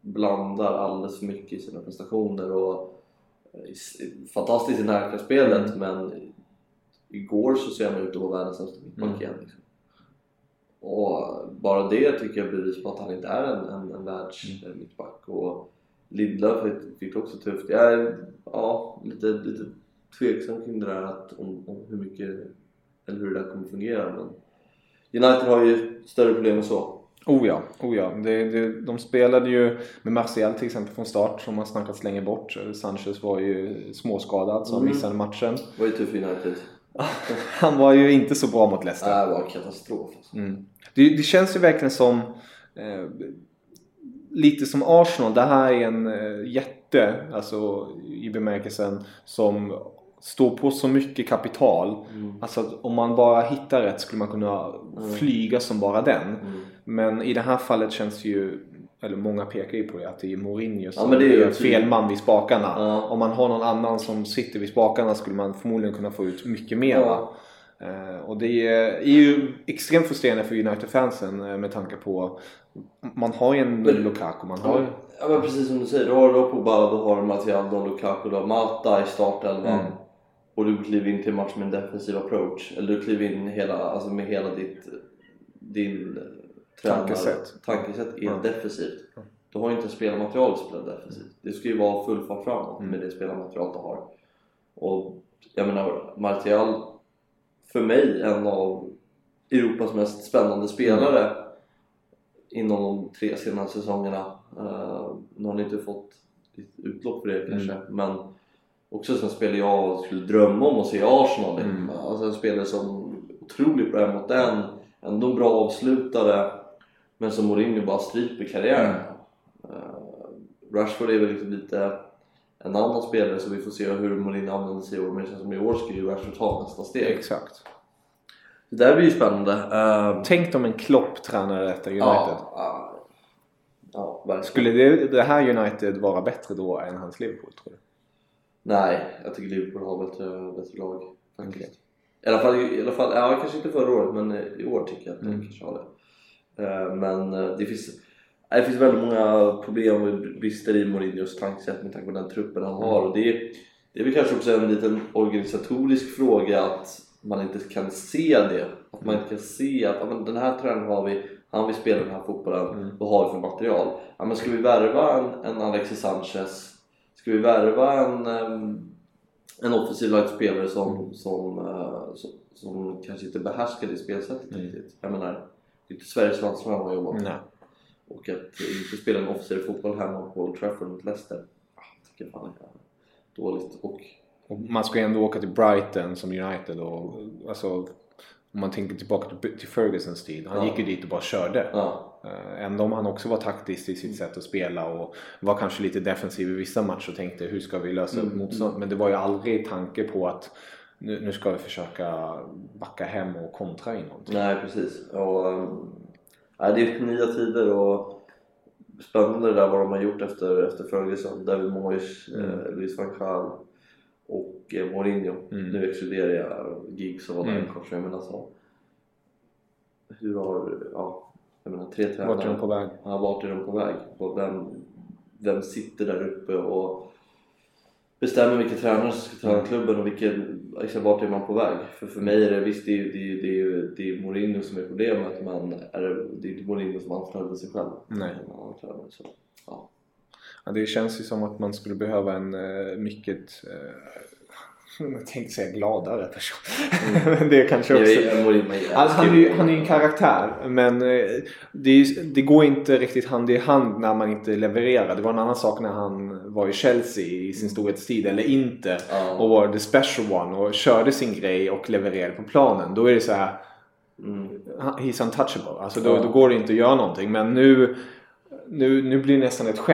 blandar alldeles för mycket i sina prestationer och eh, fantastiskt i närkampersspelet men igår så ser han ut att vara världens sämsta mittback Mm. igen. Liksom. Och bara det tycker jag bevis på att han inte är en, en, en världs Mm. eh, och Lindelöf fick- det också tufft. Jag är ja, lite, lite tveksam kring det där att, om, om hur mycket eller hur det där kommer fungera men United har ju större problem än så. Oh ja, oh ja. Det, det, de spelade ju med Martial till exempel från start som har snackats länge bort. Sanchez var ju småskadad så han Mm. missade matchen. Det var ju tufft för United. Han var ju inte så bra mot Leicester. Det var katastrof. Alltså. Mm. Det, det känns ju verkligen som eh, lite som Arsenal. Det här är en eh, jätte, alltså i bemärkelsen som står på så mycket kapital. Mm. Alltså om man bara hittar rätt skulle man kunna flyga som bara den. Mm. Men i det här fallet känns det ju, eller många pekar ju på det, att det är Mourinho som det är är fel man vid spakarna. Ja. Om man har någon annan som sitter vid spakarna skulle man förmodligen kunna få ut mycket mer. Ja. Eh, och det är, ju extremt frustrerande för United-fansen eh, med tanke på man har ju en Men- Lukaku, man har. Ja men precis som du säger, du har då Pogba, du har Martial, du har Lukaku, du har Mata i startelvan Mm. och du kliver in till match med en defensiv approach eller du kliver in hela, alltså med hela ditt din eh, Tankesätt. tankesätt är Ja. defensivt. Du har ju inte spelarmaterial att spela defensivt. Det ska ju vara full fart framåt Mm. med det spelarmaterial du har. Och jag menar, Martial för mig en av Europas mest spännande spelare inom de tre senaste säsongerna. Uh, nu har ni inte fått utlopp för det kanske, men också en spelare jag skulle drömma om att se i Arsenal. Mm. Alltså en spelare som otroligt bra mot den, ändå en bra avslutare, men som Mourinho bara stryper karriären. Eh, Rashford är väl lite en annan spelare så vi får se hur Mourinho använder sig i år, men det känns som i år ska ju Rashford ta nästa steg. Exakt. Det där blir ju spännande. Eh, Tänk om en Klopp tränar detta United. Ja, ja, ja. Skulle det, det här United vara bättre då än hans Liverpool tror du? Nej, jag tycker Liverpool har bättre, bättre lag faktiskt. Okej. I alla fall, i alla fall ja, kanske inte förra året men i år tycker jag att de Mm. kanske har det. Eh, Men eh, det finns, det finns väldigt många problem och brister i Mourinhos tankesätt med tanke på den truppen han har. Och det, är, det är väl kanske också en liten organisatorisk fråga att man inte kan se det. Att man inte kan se att men den här tränaren har vi, han vill spela den här fotbollen, Mm. vad har vi för material? Ja, men ska vi värva en, en Alexis Sanchez? Ska vi värva en, em, en offensiv lagd spelare som, som, eh, som, som kanske inte behärskar det spelsättet Mm. riktigt? Jag menar, det är inte Sveriges landslag han har jobbat med. Och att inte spela en offensiv fotboll hemma på Old Trafford mot Leicester, ah, tycker jag fan är dåligt. Och Och man ska ju ändå åka till Brighton som United och alltså om man tänker tillbaka till, Fergusons tid. Han Ja. gick ju dit och bara körde. Ja. Eh, Ändå om han också var taktisk i sitt sätt att spela och var kanske lite defensiv i vissa matcher och tänkte hur ska vi lösa upp motstånd. Men det var ju aldrig tanke på att nu, nu ska vi försöka backa hem och kontra in någonting. Nej, precis. Och, um, nej, det är nya tider och spännande det där vad de har gjort efter, efter Ferguson. David Moyes, eh, Luis van Gaal och eh, Mourinho. Mm. Nu exkluderar jag Giggs och Mm. kanske, men alltså hur har, ja, jag menar tre tränare. Vart är de på väg? Ja, vart är de på väg? Och vem, vem sitter där uppe och bestämmer vilka tränare som ska träna klubben och vilken, liksom, vart är man på väg? För för mig är det visst, det är ju det är, det är, det är Mourinho som är problemet men är det, är inte Mourinho som anställde sig själv. Nej. Tränare, så, ja. Ja, det känns ju som att man skulle behöva en uh, mycket uh, jag tänkte säga gladare person. Men det är kanske också... Jag, jag, jag Han, han, är ju, han är en karaktär men eh, det, är, det går inte riktigt hand i hand när man inte levererar. Det var en annan sak när han var i Chelsea i sin storhetstid eller inte Ja. och var the special one och körde sin grej och levererade på planen. Då är det så här Mm. he's untouchable. Alltså då, Ja. då går det inte att göra någonting. Men nu, nu, nu blir det nästan ett skämt.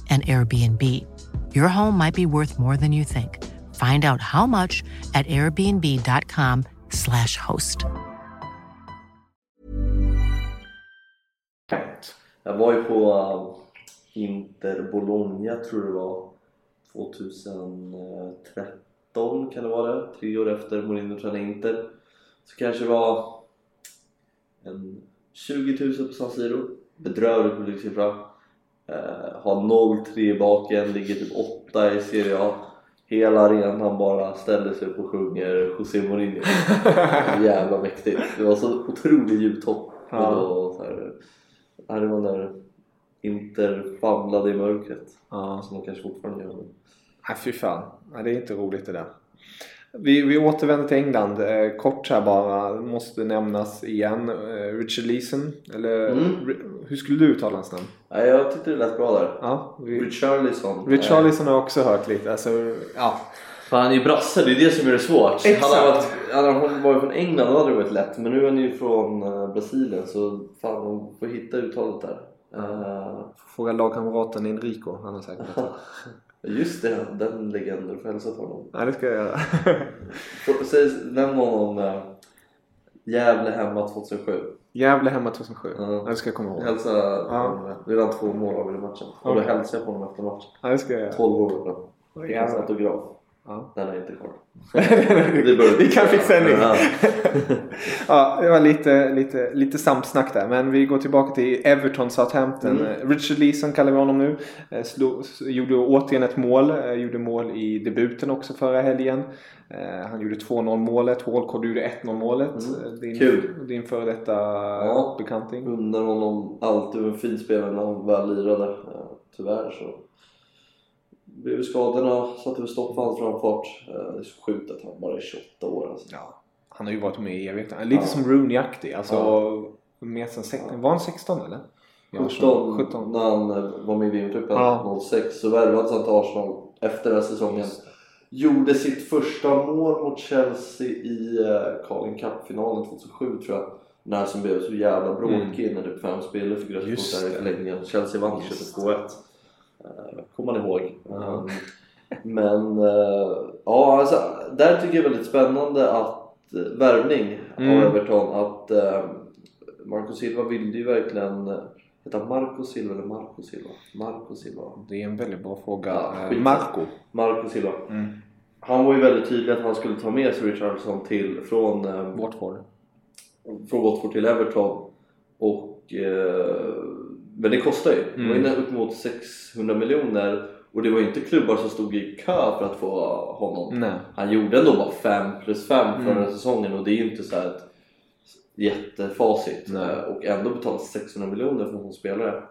and Airbnb. Your home might be worth more than you think. Find out how much at airbnb.com/slash host. Jag var ju på eh, Inter Bologna tror jag det var 2013 kan det vara det? Tre år efter Mourinho tränade Inter. Så kanske det var en 20 000 på San Siro. Bedrövlig publiksiffra. Uh, har 0-3 i baken, ligger typ 8 i Serie A. Hela arenan bara ställer sig upp och sjunger José Mourinho. Jävla mäktigt. Det var så otrolig ljudtopp. Ja. Och så här, det var när Inter famlade i mörkret. Ja. Som de kanske fortfarande gör. Nej, fy fan. Nej, det är inte roligt det där. Vi, vi återvänder till England. Eh, kort här bara. Måste nämnas igen. Eh, Richard Leeson. Eller Mm. Ri- hur skulle du uttala hans namn? Nej, jag tyckte det lät bra där. Ja, vi, Richarlison. Richarlison har jag också hört lite. Alltså, ja. Fan, han är ju brasse, det är det som är det svårt. Exakt. Han varit, han från England då hade det varit lätt. Men nu är han ju från eh, Brasilien så fan, de får hitta uttalet där. Eh, Fråga lagkamraten Enrico. Han har säkert. just det, den legenden. Du får hälsa till honom. Nej, det ska jag göra. Säg, nämn honom. Uh, Gävle hemma 2007. Gävle hemma 2007. Ja. Ja, det ska jag komma ihåg. Hälsa Ja. är redan två mål av i matchen. Och då hälsar jag på honom efter matchen. Ja, det ska jag göra. 12 år jävlar. autograf. Ja. Den kvar. vi, kan fixa en ny. Ja. ja, det var lite, lite, lite samsnack där. Men vi går tillbaka till Everton Southampton. Mm. Richard Leeson kallar vi honom nu. Eh, Slog, gjorde återigen ett mål. Eh, Gjorde mål i debuten också förra helgen. Eh, Han gjorde 2-0 målet. Walcott gjorde 1-0 målet. Mm. Din, Kul. din före detta Ja. bekanting. Undrar honom allt hur en fin spelare när han väl lirade. Eh, Tyvärr så blev skadorna, satte väl stopp för hans framfart. Eh, Det är så sjukt att han bara är 28 år alltså. Ja, han har ju varit med i evigheter. Lite Ja. som Rooney-aktig. Alltså, Ja. mer sen 16. Var han 16 eller? Ja, 17, 17. när han eh, var med i VM-truppen Ja. 06 så värvades han till Arsenal efter den här säsongen. gjorde sitt första mål mot Chelsea i uh, Carling Cup-finalen 2007 tror jag. Den här som blev så jävla bråkig mm. när det fem spelare fick rött kort där i förlängningen. Chelsea vann 2-1. Uh, kommer man ihåg. Mm. Men uh, ja, alltså, där tycker jag är väldigt spännande att värvning mm. av Everton att Marco Silva ville ju verkligen han Marco Silva eller Marco Silva? Marco Silva. Det är en väldigt bra fråga. Ja, Marco. Marco Silva. Mm. Han var ju väldigt tydlig att han skulle ta med sig Richardson till, från eh, Watford. Från Watford till Everton. Och, eh, men det kostar ju. Mm. Det var ju upp mot 600 miljoner och det var ju inte klubbar som stod i kö för att få honom. Nej. Han gjorde ändå bara 5 plus 5 förra mm. säsongen och det är ju inte så ett jättefacit Nej. och ändå betala 600 miljoner för en spelare.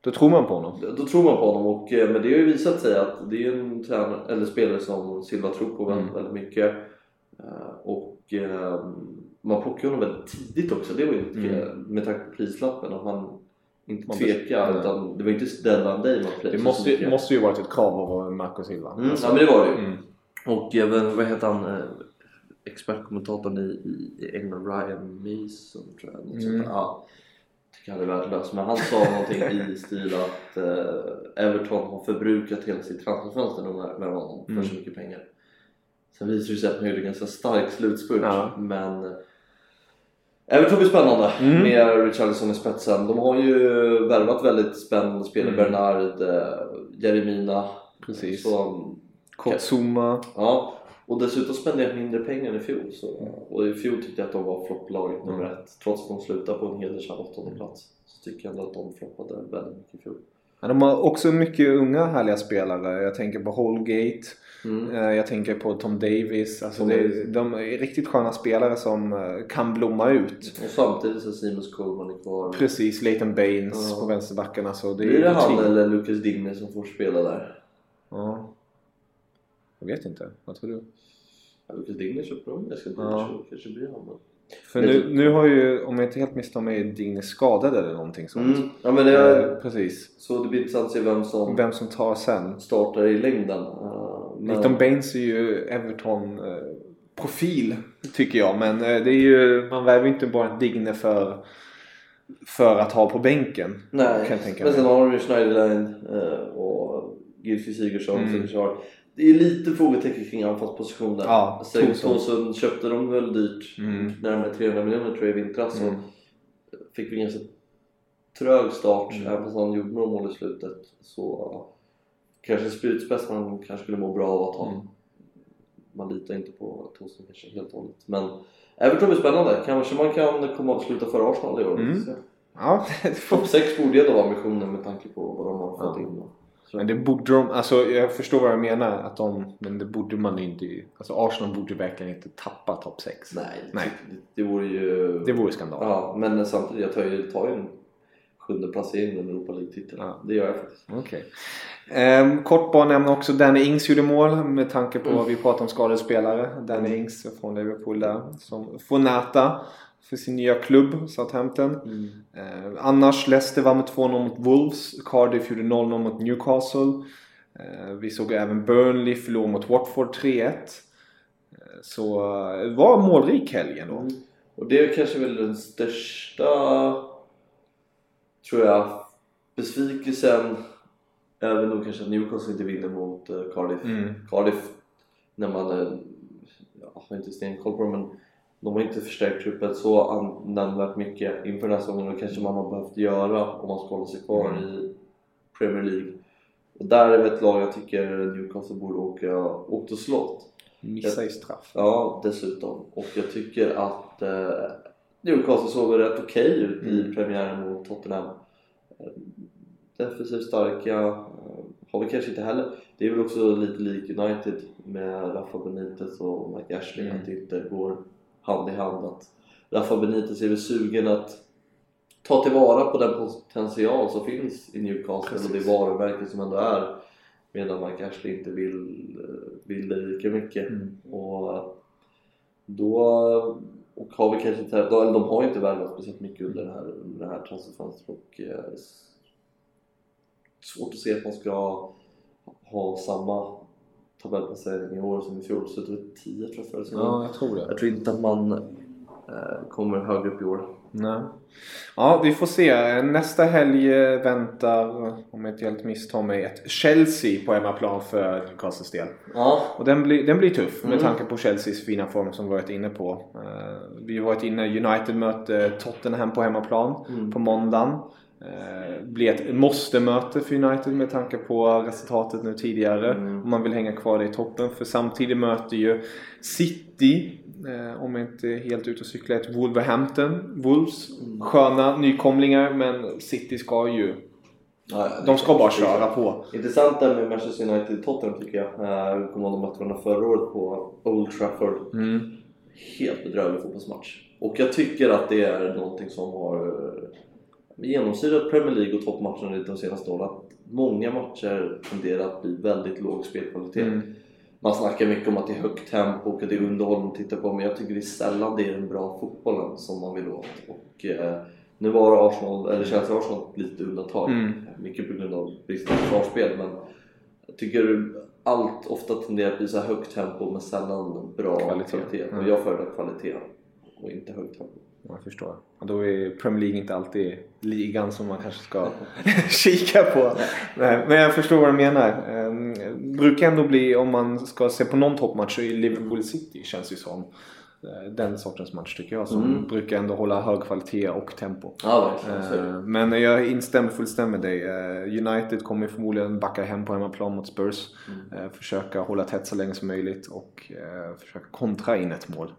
Då tror man på honom? Då, då, tror man på honom och, eh, men det har ju visat sig att det är en tränare, eller spelare som Silva tror på väldigt, mm. väldigt mycket eh, och eh, man plockar honom väldigt tidigt också, det var ju mm. med tanke på prislappen att man inte man tvekar utan det var inte deadline day man playade Det måste, måste ju varit ett krav av Marco Silva mm, alltså. Ja men det var det ju mm. och även, vad heter han expertkommentatorn i, i England, Ryan Mason tror jag. Något mm. Ja, tycker han är värdelös. Men han sa någonting i stil att eh, Everton har förbrukat hela sitt transferfönster med honom mm. för så mycket pengar. Sen visade det sig att han gjorde en ganska stark slutspurt. Ja. Men eh, Everton blir spännande mm. med Richarlison i spetsen. De har ju värvat väldigt spännande spelare. Mm. Bernard, eh, Jeremina. Precis. Så, Kotsuma. Ja, och dessutom spenderade jag mindre pengar än i fjol. Så, och i fjol tyckte jag att de var flopplaget nummer mm. ett. Trots att de slutade på en hedersam åttonde plats så tycker jag ändå att de floppade väldigt mycket i fjol. Ja, de har också mycket unga härliga spelare. Jag tänker på Holgate. Mm. Eh, jag tänker på Tom Davis. Alltså det, de är riktigt sköna spelare som eh, kan blomma ut. Och samtidigt så Seamus Coleman är kvar. Precis, Leighton Baines ja. på vänsterbackarna. Så det Blir det han eller Lucas Digne som får spela där? Ja. Jag vet inte. Vad tror du? Ja, Lucas Digne köpte de ganska dyrt ja. kanske blir han. För nu, nu har ju, om jag inte helt misstar mig, Digne skadad eller någonting sånt. Mm. Ja men det är, eh, precis. Så det blir intressant att se vem som, vem som tar sen. startar i längden. Uh, men... Leighton Baines är ju Everton uh, profil tycker jag men uh, det är ju, man värver inte bara Digne för för att ha på bänken. Nej, kan jag tänka men sen har de ju Schneiderlein och Gylfi Sigurdsson mm. kör det är lite frågetecken kring anfallspositionen. Ja, Tosun köpte de väl dyrt, mm. närmare 300 miljoner tror jag i vintras. Mm. Fick vi en ganska trög start, mm. även fast han gjorde några mål i slutet. Så kanske spjutspets man kanske skulle må bra av att ha. Mm. Man litar inte på Tosun kanske helt och hållet. Men Everton blir spännande. Kanske man kan komma att sluta före Arsenal i år. Mm. Ja, Topp 6 borde ju vara ambitionen med tanke på vad de har fått ja. in. Men det borde de, alltså jag förstår vad jag menar att de, men det borde man inte Alltså Arsenal borde verkligen inte tappa topp 6 Nej, Nej. Det, det vore ju Det vore skandal Ja, men samtidigt, jag tar ju, tar ju en sjunde placering i en Europa League-titel ja. Det gör jag faktiskt okay. Ehm, kort bara nämna också Danny Ings gjorde mål med tanke på mm. vad vi pratar om skadespelare Danny mm. Ings från Liverpool där som får näta för sin nya klubb Southampton. Mm. Eh, annars Leicester var med 2-0 mot Wolves. Cardiff gjorde 0-0 mot Newcastle. Eh, vi såg även Burnley förlora mot Watford 3-1. Eh, så det eh, var målrik helg ändå. Mm. Och det är kanske väl den största, tror jag, besvikelsen. Även då kanske Newcastle inte vinner mot uh, Cardiff. Mm. Cardiff, när man uh, jag har inte stenkoll på dem men de har inte förstärkt truppen så nämnvärt mycket inför den här säsongen och kanske man har behövt göra om man ska hålla sig kvar mm. i Premier League. Och där är ett lag jag tycker Newcastle borde åka, och slått. Missa i straff. Ja, dessutom. Och jag tycker att eh, Newcastle såg rätt okej okay ut mm. i premiären mot Tottenham. Defensivt starka eh, har vi kanske inte heller. Det är väl också lite lik United med Rafa Benitez och Mike Ashley mm. att det inte går hand i hand att Rafa Benitez är väl sugen att ta tillvara på den potential som finns i Newcastle Precis. och det varumärke som ändå är medan man kanske inte vill, vill det lika mycket mm. och då och har vi kanske inte, eller de har ju inte värvat speciellt mycket under det här, under det här transferfönstret och eh, svårt att se att man ska ha samma tabellplacering i år som i fjol. Så det var 10 tror jag förra säsongen. Ja, jag tror det. Jag tror inte att man eh, kommer högre upp i år. Nej. Ja, vi får se. Nästa helg eh, väntar, om jag inte helt misstar mig, ett Chelsea på hemmaplan för Newcastles del. Ja, Och den blir, den blir tuff med Mm. tanke på Chelseas fina form som vi varit inne på. Eh, vi har varit inne, United möter Tottenham på hemmaplan Mm. på måndagen. Eh, blir ett måste-möte för United med tanke på resultatet nu tidigare. Mm. Om man vill hänga kvar där i toppen. För samtidigt möter ju City, eh, om jag inte är helt ute och cyklar, ett Wolverhampton. Wolves, Mm. sköna nykomlingar men City ska ju... Ja, De ska bara köra på. Intressant där med Manchester United-Tottenham tycker jag. Vi kommer ihåg de mötte varandra förra året på Old Trafford. Mm. Helt bedrövlig fotbollsmatch. Och jag tycker att det är någonting som har genomsyrat Premier League och toppmatcherna de senaste åren. Att många matcher tenderar att bli väldigt låg spelkvalitet. Mm. Man snackar mycket om att det är högt tempo och att det är underhållning att titta på men jag tycker det är sällan det är den bra fotbollen som man vill åt. Och, eh, nu var Arsenal, eller Chelsea Arsenal ett litet undantag. Mm. Mycket på grund av bristande försvarsspel men jag tycker allt ofta tenderar att bli så här högt tempo men sällan bra Kvalitet. kvalitet. Mm. Och jag föredrar kvalitet och inte högt tempo. Jag förstår. Och då är Premier League inte alltid ligan som man kanske ska kika på. Nej, men jag förstår vad du menar. Ehm, brukar ändå bli, om man ska se på någon toppmatch, så är Liverpool City känns ju som eh, den sortens match tycker jag. Som Mm. brukar ändå hålla hög kvalitet och tempo. Ja verkligen, så är det. Eh, Men jag instämmer fullständigt med dig. Eh, United kommer förmodligen backa hem på hemmaplan mot Spurs. Mm. Eh, Försöka hålla tätt så länge som möjligt och försöka kontra in ett mål.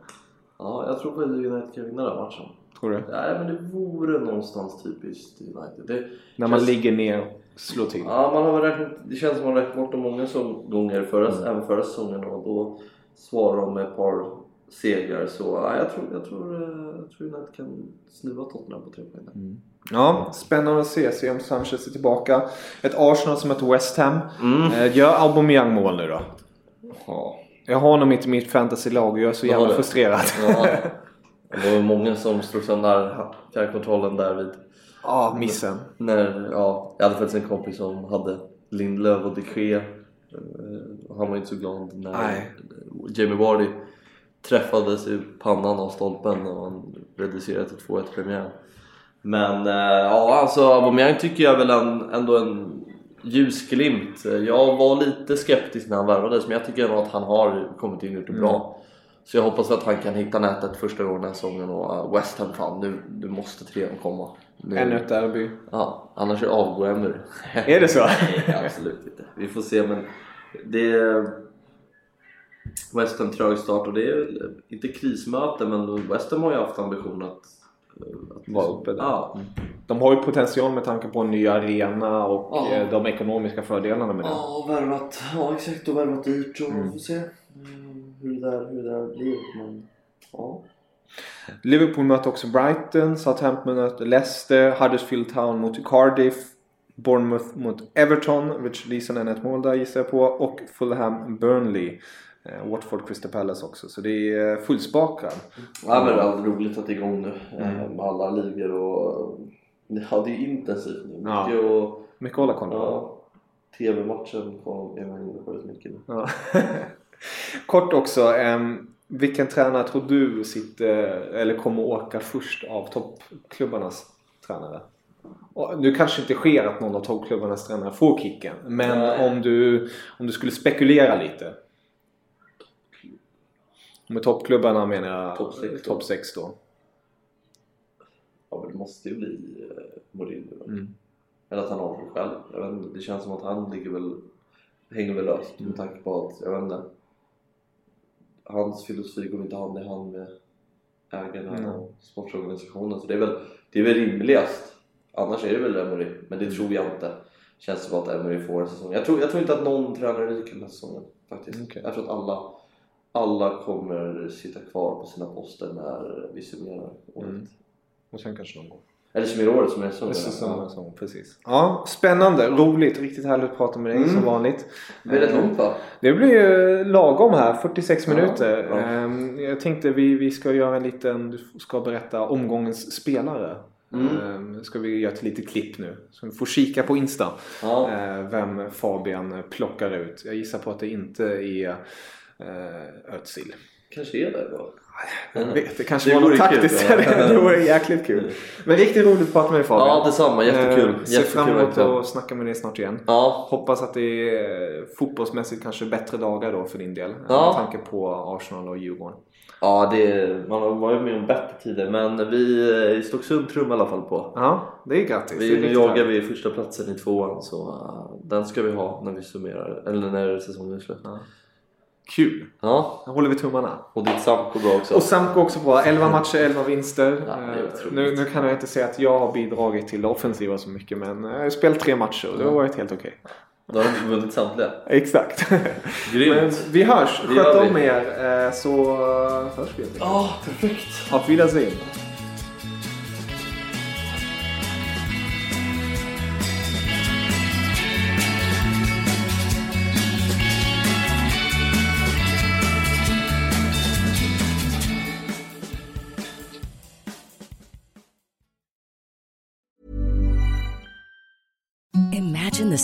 Ja, jag tror på att United kan vinna den matchen. Tror du? Nej men det vore någonstans typiskt United. Det, När man känns- ligger ner och slår till. Ja, man har räknat, det känns som man har räknat bort dem många som gånger förra, Mm. även förra säsongen och då svarar de med ett par segrar. Så ja, jag, tror, jag, tror, eh, jag tror United kan snuva Tottenham på tre poäng. där. Ja, spännande att se. Se om Sanchez är tillbaka. Ett Arsenal som möter West Ham. Mm. Eh, Gör Aubameyang mål nu då? Ja. Jag har honom inte i mitt fantasylag och jag är så jävla det? frustrerad. Ja. Det var många som slog sönder fjärrkontrollen där vid Ja, missen. när, ja, jag hade faktiskt en kompis som hade Lindelöf och de Gea. Eh, Han var inte så glad när Nej. Jamie Vardy träffades i pannan av stolpen när man reducerade till 2-1 premiär. Men eh, ja, alltså Aubameyang tycker jag väl en, ändå en ljusglimt. Jag var lite skeptisk när han värvades men jag tycker ändå att han har kommit in och gjort det bra. Så jag hoppas att han kan hitta nätet första gången den här säsongen och uh, West Ham fan, nu, nu måste trean komma. Nu, Ännu ett derby. Ja, annars avgår Emery. Är det så? Nej, absolut inte. Vi får se men det är West Ham trög start och det är inte krismöte men West Ham har ju haft ambition att, att Vara uppe där. Ja. De har ju potential med tanke på en ny arena och Ja. eh, de ekonomiska fördelarna med det. Ja, värvat, ja exakt och värvat dyrt och Mm. får se eh, hur det där, hur det där blir. Men, ja. Liverpool möter också Brighton, Southampton möter Leicester, Huddersfield Town mot Cardiff, Bournemouth mot Everton, Richard Leeson ett mål där gissar jag på, och Fulham Burnley. Eh, Watford Crystal Palace också, så det är fullspakat. Ja men det är roligt att det är igång nu eh, Mm. med alla ligor och ja, det är intensivt nu. Ja. Mycket och Mycket att hålla koll på. ja, TV-matchen är man inne på rätt mycket nu. Ja. Kort också, vilken tränare tror du sitter, eller kommer åka först av toppklubbarnas tränare? Nu kanske inte sker att någon av toppklubbarnas tränare får kicken, men Nej. om du, om du skulle spekulera lite. Med toppklubbarna menar jag Topp sex då. topp sex då. Ja men det måste ju bli eh, Mourinho då. Mm. Eller att han har det själv. Jag vet inte, det känns som att han ligger väl, hänger väl löst med tanke på att, jag vet inte. Hans filosofi går inte hand i hand med ägarna Nej. och sportorganisationen. Så det är väl, det är väl rimligast. Annars är det väl Emery, men det tror jag inte. Känns som att Emery får en säsong. Jag tror, jag tror inte att någon tränare ryker den här säsongen faktiskt. Okej. Jag tror att alla, alla kommer sitta kvar på sina poster när vi summerar året. Mm. Och sen kanske någon går. Eller summerar året som är säsongen. Säsong, säsong, precis. Ja, spännande, roligt, riktigt härligt att prata med dig Mm. som vanligt. Det blir rätt Eh, långt va? Det blir ju lagom här, 46 Ja, minuter. ja. Ehm, Jag tänkte vi, vi ska göra en liten, du ska berätta omgångens spelare. Mm. ska vi göra ett litet klipp nu. Så vi får kika på Insta. Ja. Eh, vem Fabian plockar ut. Jag gissar på att det inte är eh, Özil. Kanske är det då. Jag vet, det kanske Det var något kul, taktiskt. ja. det vore jäkligt kul. Men riktigt roligt att prata med dig Fabian. Ja, detsamma. Jättekul. Eh, Ser fram emot att snacka med dig snart igen. Ja, Hoppas att det är fotbollsmässigt kanske bättre dagar då för din del. Ja. Med tanke på Arsenal och Djurgården. ja det är, man har varit med om bättre tider men vi eh, i Stocksund trummar i alla fall på. Ja, det är grattis. är Vi, nu jagar vi första platsen i tvåan så uh, den ska vi ha när vi summerar, eller när säsongen är slut. Ja. Kul. ja, Då håller vi tummarna. och ditt Samko bra också. Och Samko också bra. 11 matcher, 11 vinster. Ja, Eh, nu, nu kan jag inte säga att jag har bidragit till det offensiva så mycket men eh, jag har spelat tre matcher och det har varit helt okej. Då har du vunnit samtliga. Exakt. Grymt. men vi hörs. Sköt om er eh, så hörs vi. Ja, perfekt. Auf Wiedersehen.